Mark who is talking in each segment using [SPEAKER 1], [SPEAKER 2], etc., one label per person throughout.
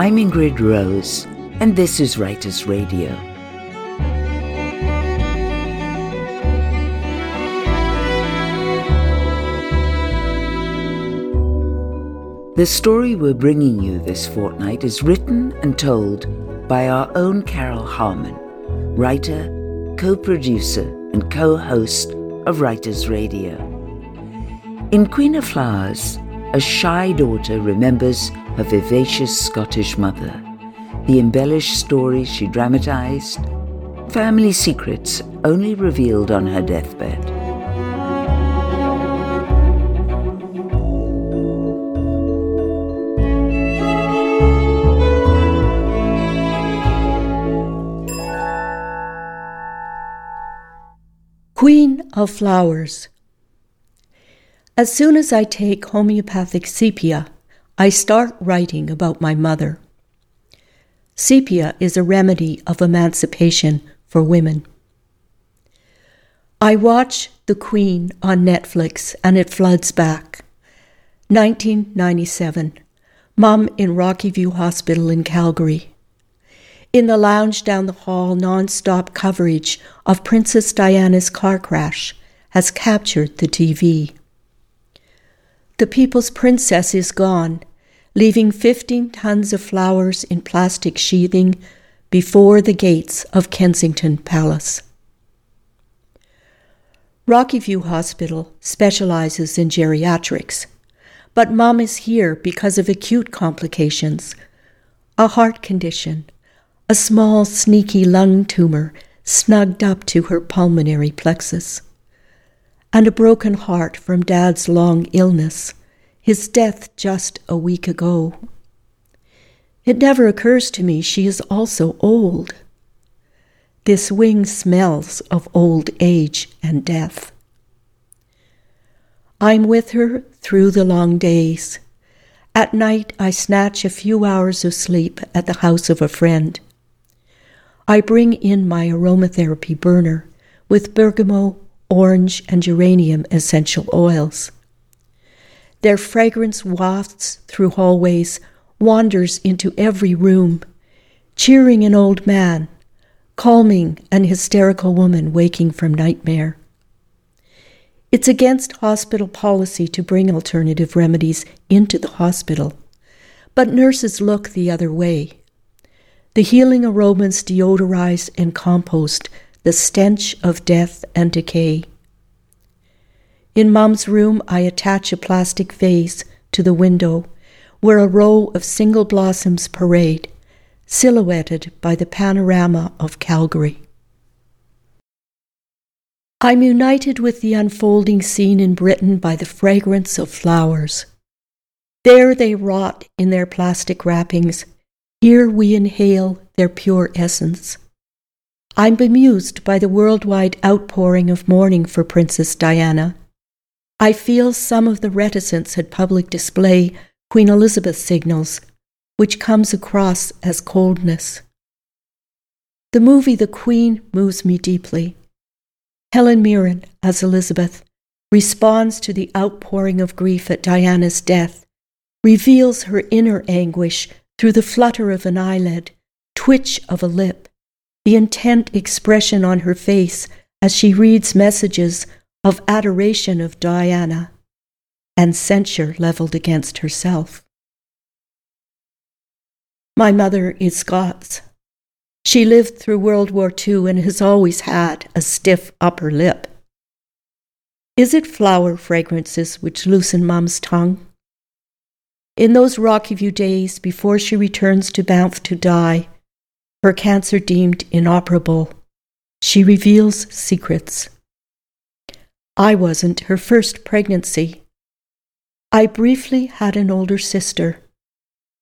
[SPEAKER 1] I'm Ingrid Rose, and this is Writers Radio. The story we're bringing you this fortnight is written and told by our own Carole Harmon, writer, co producer, and co host of Writers Radio. In Queen of Flowers, a shy daughter remembers her vivacious Scottish mother, the embellished stories she dramatized, family secrets only revealed on her deathbed.
[SPEAKER 2] Queen of Flowers. As soon as I take homeopathic sepia, I start writing about my mother. Sepia is a remedy of emancipation for women. I watch The Queen on Netflix and it floods back. 1997. Mum in Rocky View Hospital in Calgary. In the lounge down the hall, non-stop coverage of Princess Diana's car crash has captured the TV. The People's Princess is gone, leaving 15 tons of flowers in plastic sheathing before the gates of Kensington Palace. Rocky View Hospital specializes in geriatrics, but mom is here because of acute complications, a heart condition, a small, sneaky lung tumor snugged up to her pulmonary plexus, and a broken heart from Dad's long illness, his death just a week ago. It never occurs to me she is also old. This wing smells of old age and death. I'm with her through the long days. At night, I snatch a few hours of sleep at the house of a friend. I bring in my aromatherapy burner with bergamot, orange, and geranium essential oils. Their fragrance wafts through hallways, wanders into every room, cheering an old man, calming an hysterical woman waking from nightmare. It's against hospital policy to bring alternative remedies into the hospital, but nurses look the other way. The healing aromas deodorize and compost the stench of death and decay. In Mom's room, I attach a plastic vase to the window where a row of single blossoms parade, silhouetted by the panorama of Calgary. I'm united with the unfolding scene in Britain by the fragrance of flowers. There they rot in their plastic wrappings here we inhale their pure essence. I'm bemused by the worldwide outpouring of mourning for Princess Diana. I feel some of the reticence at public display Queen Elizabeth signals, which comes across as coldness. The movie The Queen moves me deeply. Helen Mirren, as Elizabeth, responds to the outpouring of grief at Diana's death, reveals her inner anguish through the flutter of an eyelid, twitch of a lip, the intent expression on her face as she reads messages of adoration of Diana and censure leveled against herself. My mother is Scots. She lived through World War II and has always had a stiff upper lip. Is it flower fragrances which loosen Mum's tongue? In those Rocky View days before she returns to Banff to die, her cancer deemed inoperable, she reveals secrets. I wasn't her first pregnancy. I briefly had an older sister.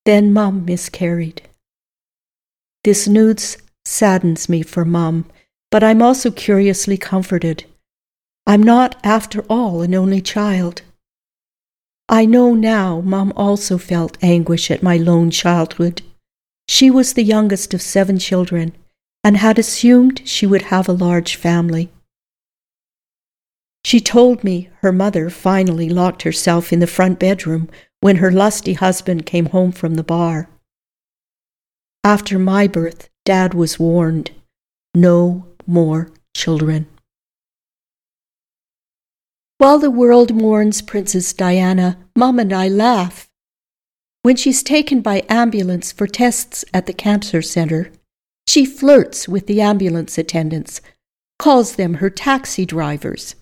[SPEAKER 2] Then Mum miscarried. This news saddens me for Mum, but I'm also curiously comforted. I'm not, after all, an only child. I know now Mom also felt anguish at my lone childhood. She was the youngest of seven children and had assumed she would have a large family. She told me her mother finally locked herself in the front bedroom when her lusty husband came home from the bar. After my birth, Dad was warned no more children. While the world mourns Princess Diana, Mom and I laugh. When she's taken by ambulance for tests at the cancer center, she flirts with the ambulance attendants, calls them her taxi drivers.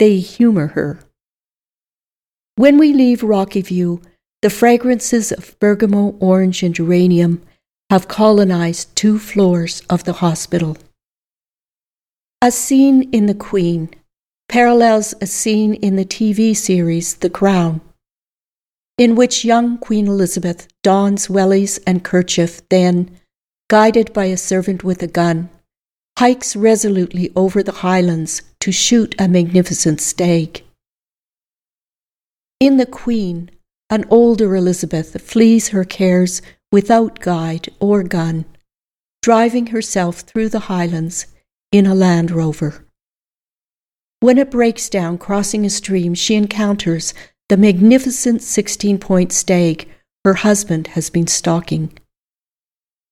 [SPEAKER 2] They humor her. When we leave Rocky View, the fragrances of bergamot, orange, and geranium have colonized two floors of the hospital. A scene in The Queen parallels a scene in the TV series The Crown, in which young Queen Elizabeth dons wellies and kerchief, then, guided by a servant with a gun, hikes resolutely over the highlands to shoot a magnificent stag. In The Queen, an older Elizabeth flees her cares without guide or gun, driving herself through the highlands in a Land Rover. When it breaks down crossing a stream, she encounters the magnificent 16 point stag her husband has been stalking.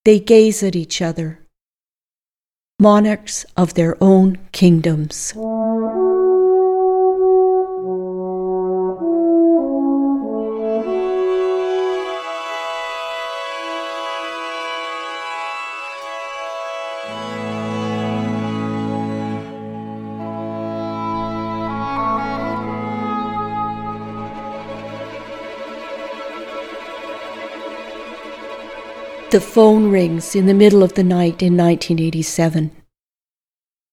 [SPEAKER 2] They gaze at each other, monarchs of their own kingdoms. The phone rings in the middle of the night in 1987.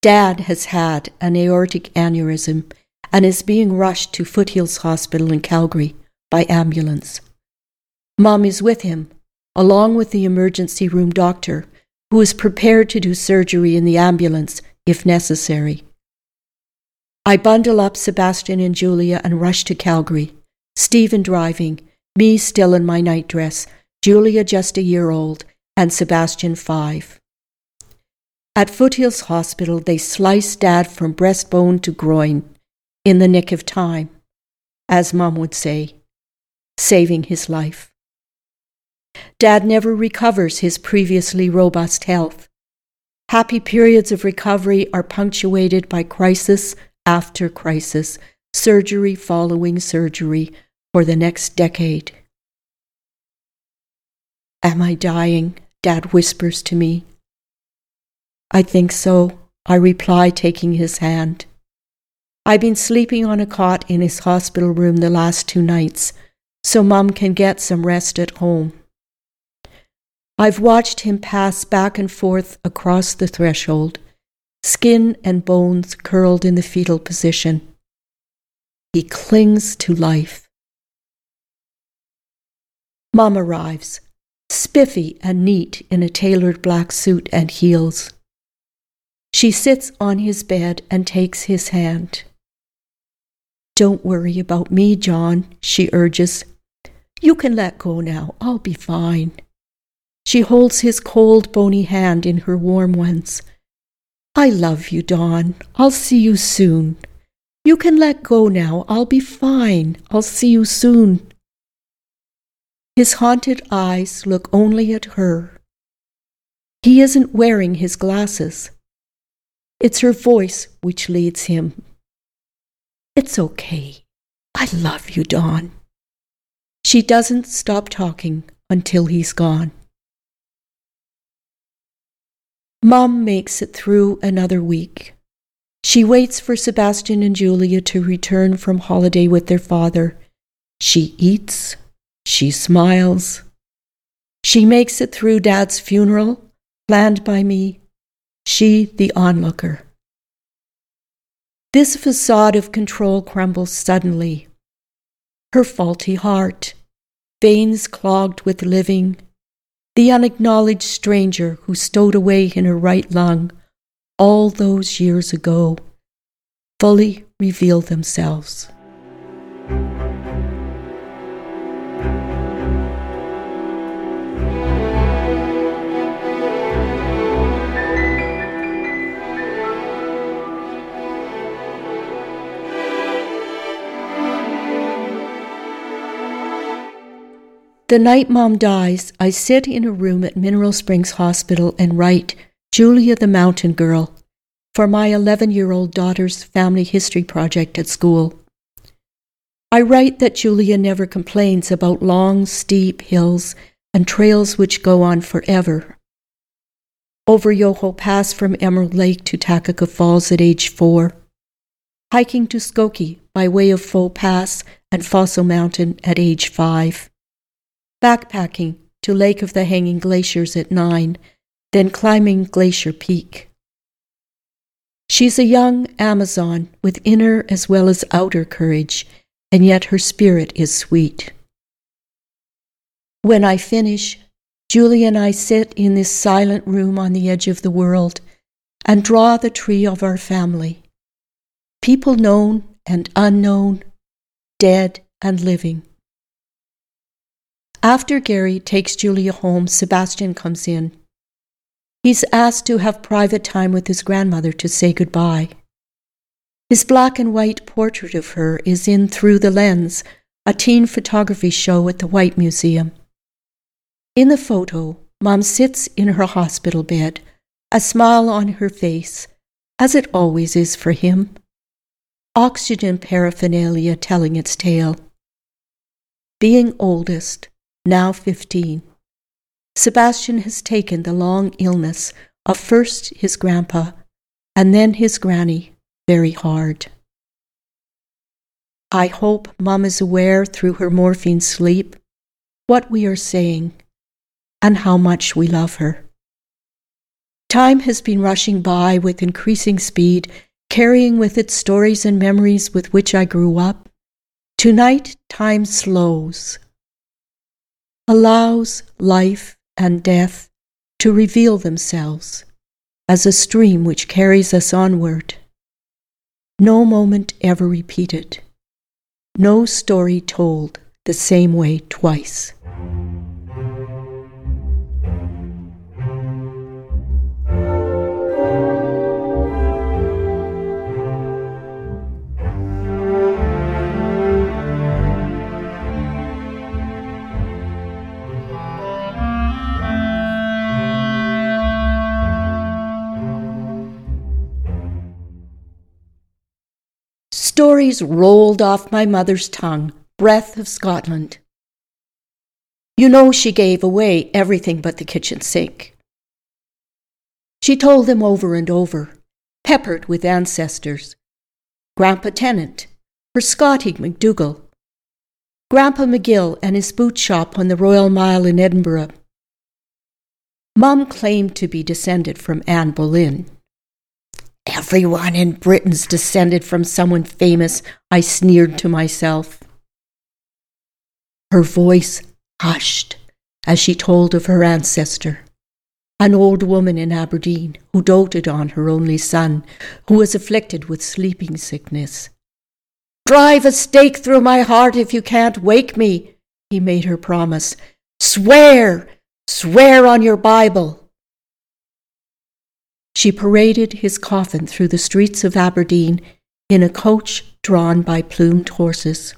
[SPEAKER 2] Dad has had an aortic aneurysm and is being rushed to Foothills Hospital in Calgary by ambulance. Mom is with him, along with the emergency room doctor, who is prepared to do surgery in the ambulance if necessary. I bundle up Sebastian and Julia and rush to Calgary, Stephen driving, me still in my nightdress Julia just a year old, and Sebastian five. At Foothills Hospital, they sliced Dad from breastbone to groin in the nick of time, as Mom would say, saving his life. Dad never recovers his previously robust health. Happy periods of recovery are punctuated by crisis after crisis, surgery following surgery for the next decade. Am I dying? Dad whispers to me. I think so, I reply, taking his hand. I've been sleeping on a cot in his hospital room the last two nights, so Mum can get some rest at home. I've watched him pass back and forth across the threshold, skin and bones curled in the fetal position. He clings to life. Mum arrives, spiffy and neat in a tailored black suit and heels. She sits on his bed and takes his hand. Don't worry about me, John, she urges. You can let go now. I'll be fine. She holds his cold, bony hand in her warm ones. I love you, Don. I'll see you soon. You can let go now. I'll be fine. I'll see you soon. His haunted eyes look only at her. He isn't wearing his glasses. It's her voice which leads him. It's okay. I love you, Don. She doesn't stop talking until he's gone. Mom makes it through another week. She waits for Sebastian and Julia to return from holiday with their father. She eats, she smiles. She makes it through Dad's funeral, planned by me, she the onlooker. This facade of control crumbles suddenly. Her faulty heart, veins clogged with living, the unacknowledged stranger who stowed away in her right lung all those years ago, fully reveal themselves. The night Mom dies, I sit in a room at Mineral Springs Hospital and write Julia the Mountain Girl for my 11 year old daughter's family history project at school. I write that Julia never complains about long, steep hills and trails which go on forever. Over Yoho Pass from Emerald Lake to Takakkaw Falls at age four, hiking to Skoki by way of Faux Pass and Fossil Mountain at age five, backpacking to Lake of the Hanging Glaciers at nine, then climbing Glacier Peak. She's a young Amazon with inner as well as outer courage, and yet her spirit is sweet. When I finish, Julie and I sit in this silent room on the edge of the world and draw the tree of our family. People known and unknown, dead and living. After Gary takes Julia home, Sebastian comes in. He's asked to have private time with his grandmother to say goodbye. His black and white portrait of her is in Through the Lens, a teen photography show at the Whyte Museum. In the photo, Mom sits in her hospital bed, a smile on her face, as it always is for him. Oxygen paraphernalia telling its tale. Being oldest, now 15, Sebastian has taken the long illness of first his grandpa and then his granny very hard. I hope Mom is aware through her morphine sleep what we are saying and how much we love her. Time has been rushing by with increasing speed, carrying with it stories and memories with which I grew up. Tonight, time slows, allows life and death to reveal themselves as a stream which carries us onward. No moment ever repeated, no story told the same way twice. Rolled off my mother's tongue, breath of Scotland. You know she gave away everything but the kitchen sink. She told them over and over, peppered with ancestors. Grandpa Tennant, her Scotty McDougall, Grandpa McGill and his boot shop on the Royal Mile in Edinburgh. Mum claimed to be descended from Anne Boleyn. Everyone in Britain's descended from someone famous, I sneered to myself. Her voice hushed as she told of her ancestor, an old woman in Aberdeen who doted on her only son, who was afflicted with sleeping sickness. Drive a stake through my heart if you can't wake me, he made her promise. Swear, swear on your Bible. She paraded his coffin through the streets of Aberdeen in a coach drawn by plumed horses.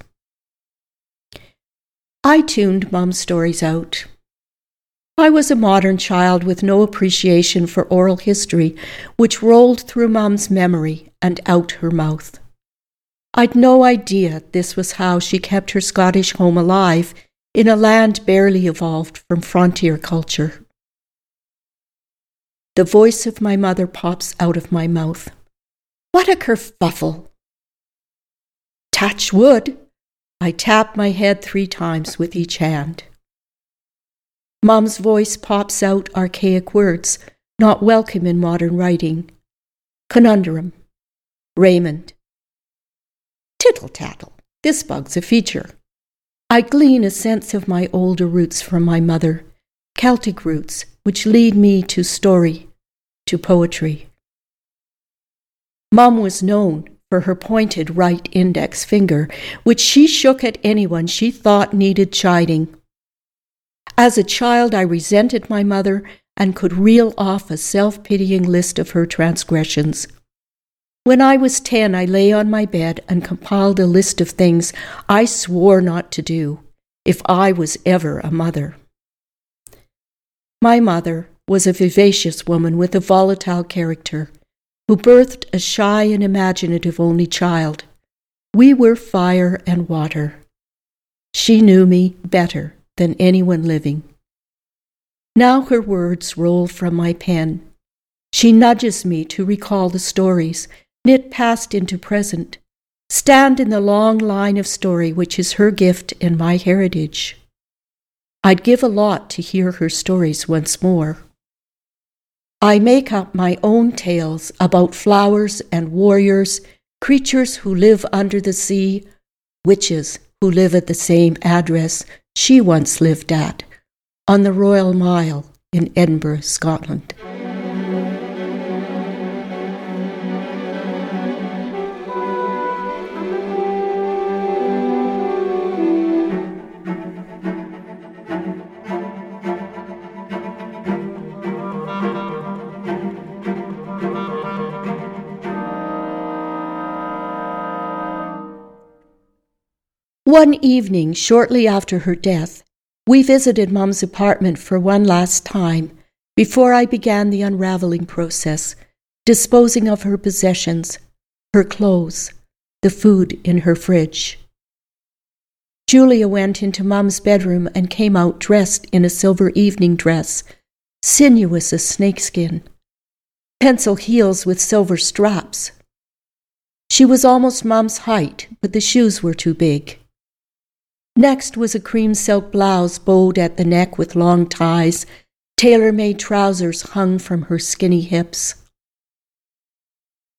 [SPEAKER 2] I tuned Mum's stories out. I was a modern child with no appreciation for oral history, which rolled through Mum's memory and out her mouth. I'd no idea this was how she kept her Scottish home alive in a land barely evolved from frontier culture. The voice of my mother pops out of my mouth. What a kerfuffle! Touch wood! I tap my head three times with each hand. Mom's voice pops out archaic words, not welcome in modern writing. Conundrum. Raymond. Tittle tattle. This bug's a feature. I glean a sense of my older roots from my mother, Celtic roots, which lead me to story, to poetry. Mom was known for her pointed right index finger, which she shook at anyone she thought needed chiding. As a child, I resented my mother and could reel off a self pitying list of her transgressions. When I was ten, I lay on my bed and compiled a list of things I swore not to do, if I was ever a mother. My mother was a vivacious woman with a volatile character who birthed a shy and imaginative only child. We were fire and water. She knew me better than anyone living. Now her words roll from my pen. She nudges me to recall the stories, knit past into present, stand in the long line of story which is her gift and my heritage. I'd give a lot to hear her stories once more. I make up my own tales about flowers and warriors, creatures who live under the sea, witches who live at the same address she once lived at, on the Royal Mile in Edinburgh, Scotland. One evening, shortly after her death, we visited Mum's apartment for one last time before I began the unraveling process, disposing of her possessions, her clothes, the food in her fridge. Julia went into Mum's bedroom and came out dressed in a silver evening dress, sinuous as snakeskin, pencil heels with silver straps. She was almost Mum's height, but the shoes were too big. Next was a cream silk blouse bowed at the neck with long ties. Tailor made trousers hung from her skinny hips.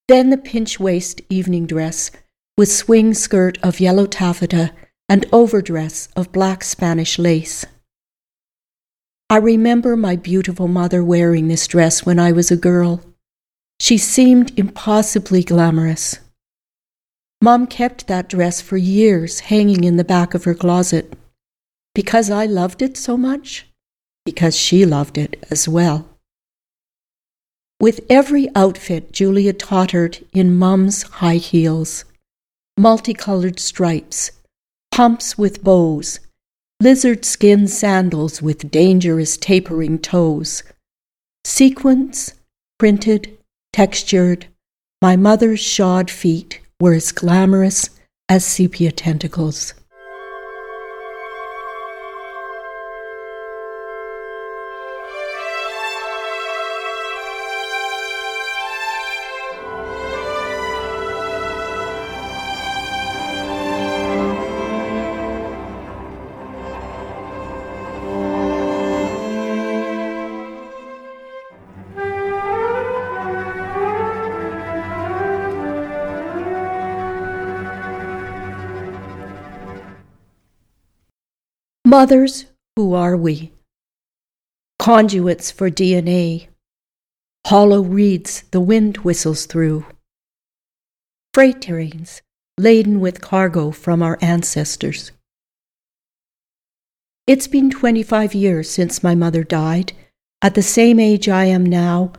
[SPEAKER 2] Then the pinch waist evening dress with swing skirt of yellow taffeta and overdress of black Spanish lace. I remember my beautiful mother wearing this dress when I was a girl. She seemed impossibly glamorous. Mom kept that dress for years hanging in the back of her closet. Because I loved it so much? Because she loved it as well. With every outfit, Julia tottered in Mum's high heels, multicolored stripes, pumps with bows, lizard skin sandals with dangerous tapering toes, sequins, printed, textured, my mother's shod feet were as glamorous as sepia tentacles. Mothers, who are we? Conduits for DNA. Hollow reeds the wind whistles through. Freight trains laden with cargo from our ancestors. It's been 25 years since my mother died, at the same age I am now,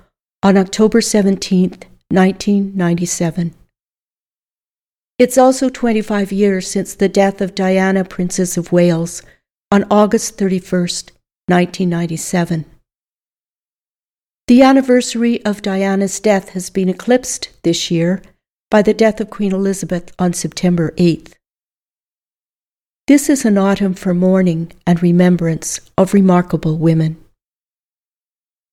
[SPEAKER 2] on October 17, 1997. It's also 25 years since the death of Diana, Princess of Wales on August 31st, 1997. The anniversary of Diana's death has been eclipsed this year by the death of Queen Elizabeth on September 8th. This is an autumn for mourning and remembrance of remarkable women.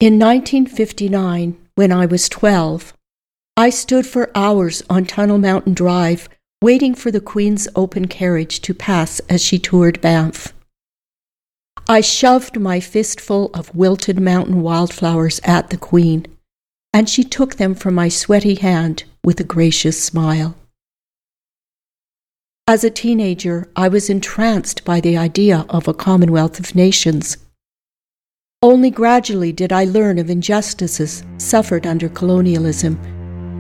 [SPEAKER 2] In 1959, when I was 12, I stood for hours on Tunnel Mountain Drive waiting for the Queen's open carriage to pass as she toured Banff. I shoved my fistful of wilted mountain wildflowers at the Queen, and she took them from my sweaty hand with a gracious smile. As a teenager, I was entranced by the idea of a Commonwealth of Nations. Only gradually did I learn of injustices suffered under colonialism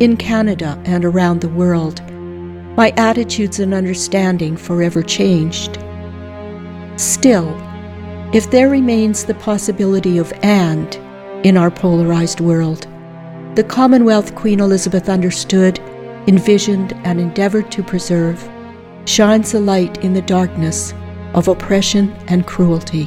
[SPEAKER 2] in Canada and around the world. My attitudes and understanding forever changed. Still, if there remains the possibility of and in our polarized world, the Commonwealth Queen Elizabeth understood, envisioned, and endeavored to preserve shines a light in the darkness of oppression and cruelty.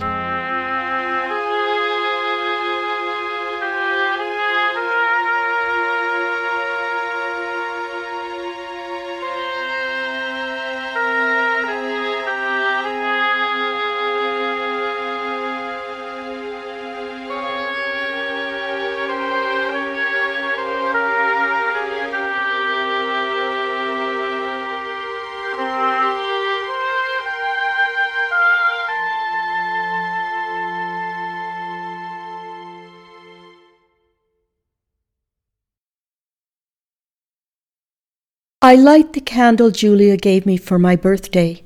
[SPEAKER 2] I light the candle Julia gave me for my birthday.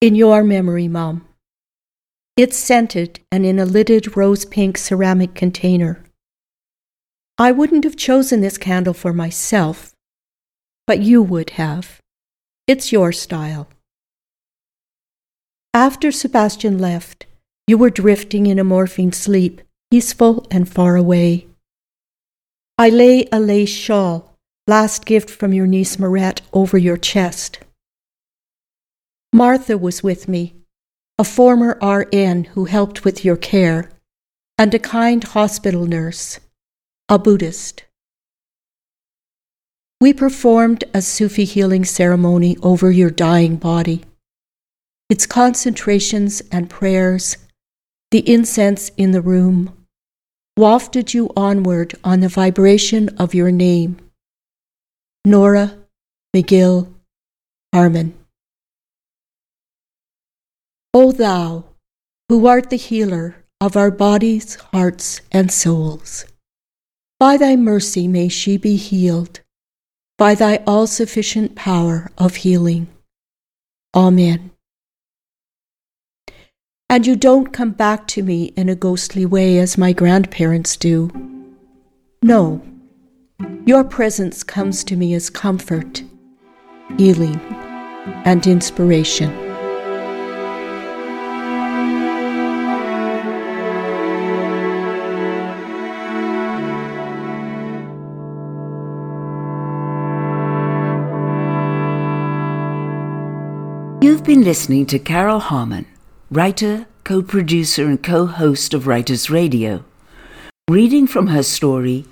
[SPEAKER 2] In your memory, Mom. It's scented and in a lidded rose pink ceramic container. I wouldn't have chosen this candle for myself, but you would have. It's your style. After Sebastian left, you were drifting in a morphine sleep, peaceful and far away. I lay a lace shawl last gift from your niece Marette over your chest. Martha was with me, a former RN who helped with your care, and a kind hospital nurse, a Buddhist. We performed a Sufi healing ceremony over your dying body. Its concentrations and prayers, the incense in the room, wafted you onward on the vibration of your name Nora, McGill, Harmon. O Thou, who art the healer of our bodies, hearts, and souls, by Thy mercy may she be healed, by Thy all sufficient power of healing. Amen. And you don't come back to me in a ghostly way as my grandparents do. No. Your presence comes to me as comfort, healing, and inspiration.
[SPEAKER 1] You've been listening to Carole Harmon, writer, co producer, and co host of Writers Radio, reading from her story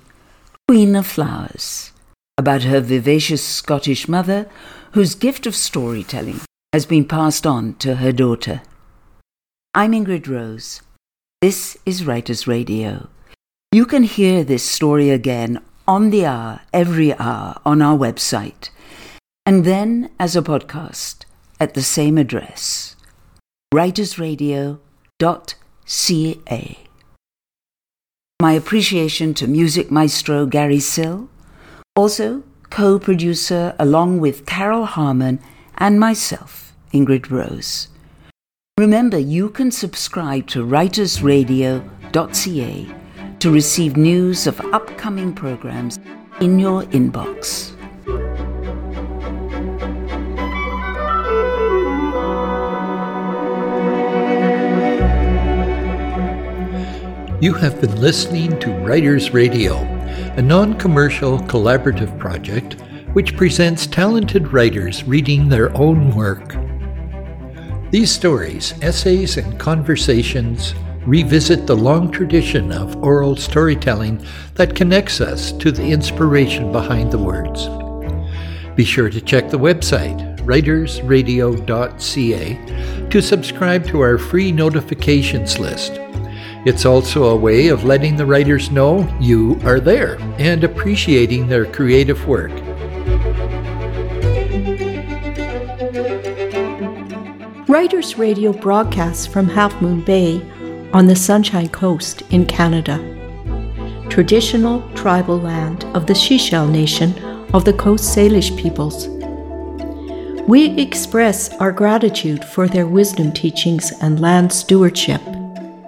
[SPEAKER 1] Queen of Flowers, about her vivacious Scottish mother whose gift of storytelling has been passed on to her daughter. I'm Ingrid Rose. This is Writers Radio. You can hear this story again on the hour, every hour, on our website, and then as a podcast at the same address writersradio.ca. My appreciation to music maestro Gary Sill, also co producer along with Carole Harmon and myself, Ingrid Rose. Remember, you can subscribe to writersradio.ca to receive news of upcoming programs in your inbox.
[SPEAKER 3] You have been listening to Writers Radio, a non commercial collaborative project which presents talented writers reading their own work. These stories, essays, and conversations revisit the long tradition of oral storytelling that connects us to the inspiration behind the words. Be sure to check the website, writersradio.ca, to subscribe to our free notifications list. It's also a way of letting the writers know you are there and appreciating their creative work.
[SPEAKER 2] Writers Radio broadcasts from Half Moon Bay on the Sunshine Coast in Canada, traditional tribal land of the Sechelt Nation of the Coast Salish peoples. We express our gratitude for their wisdom teachings and land stewardship.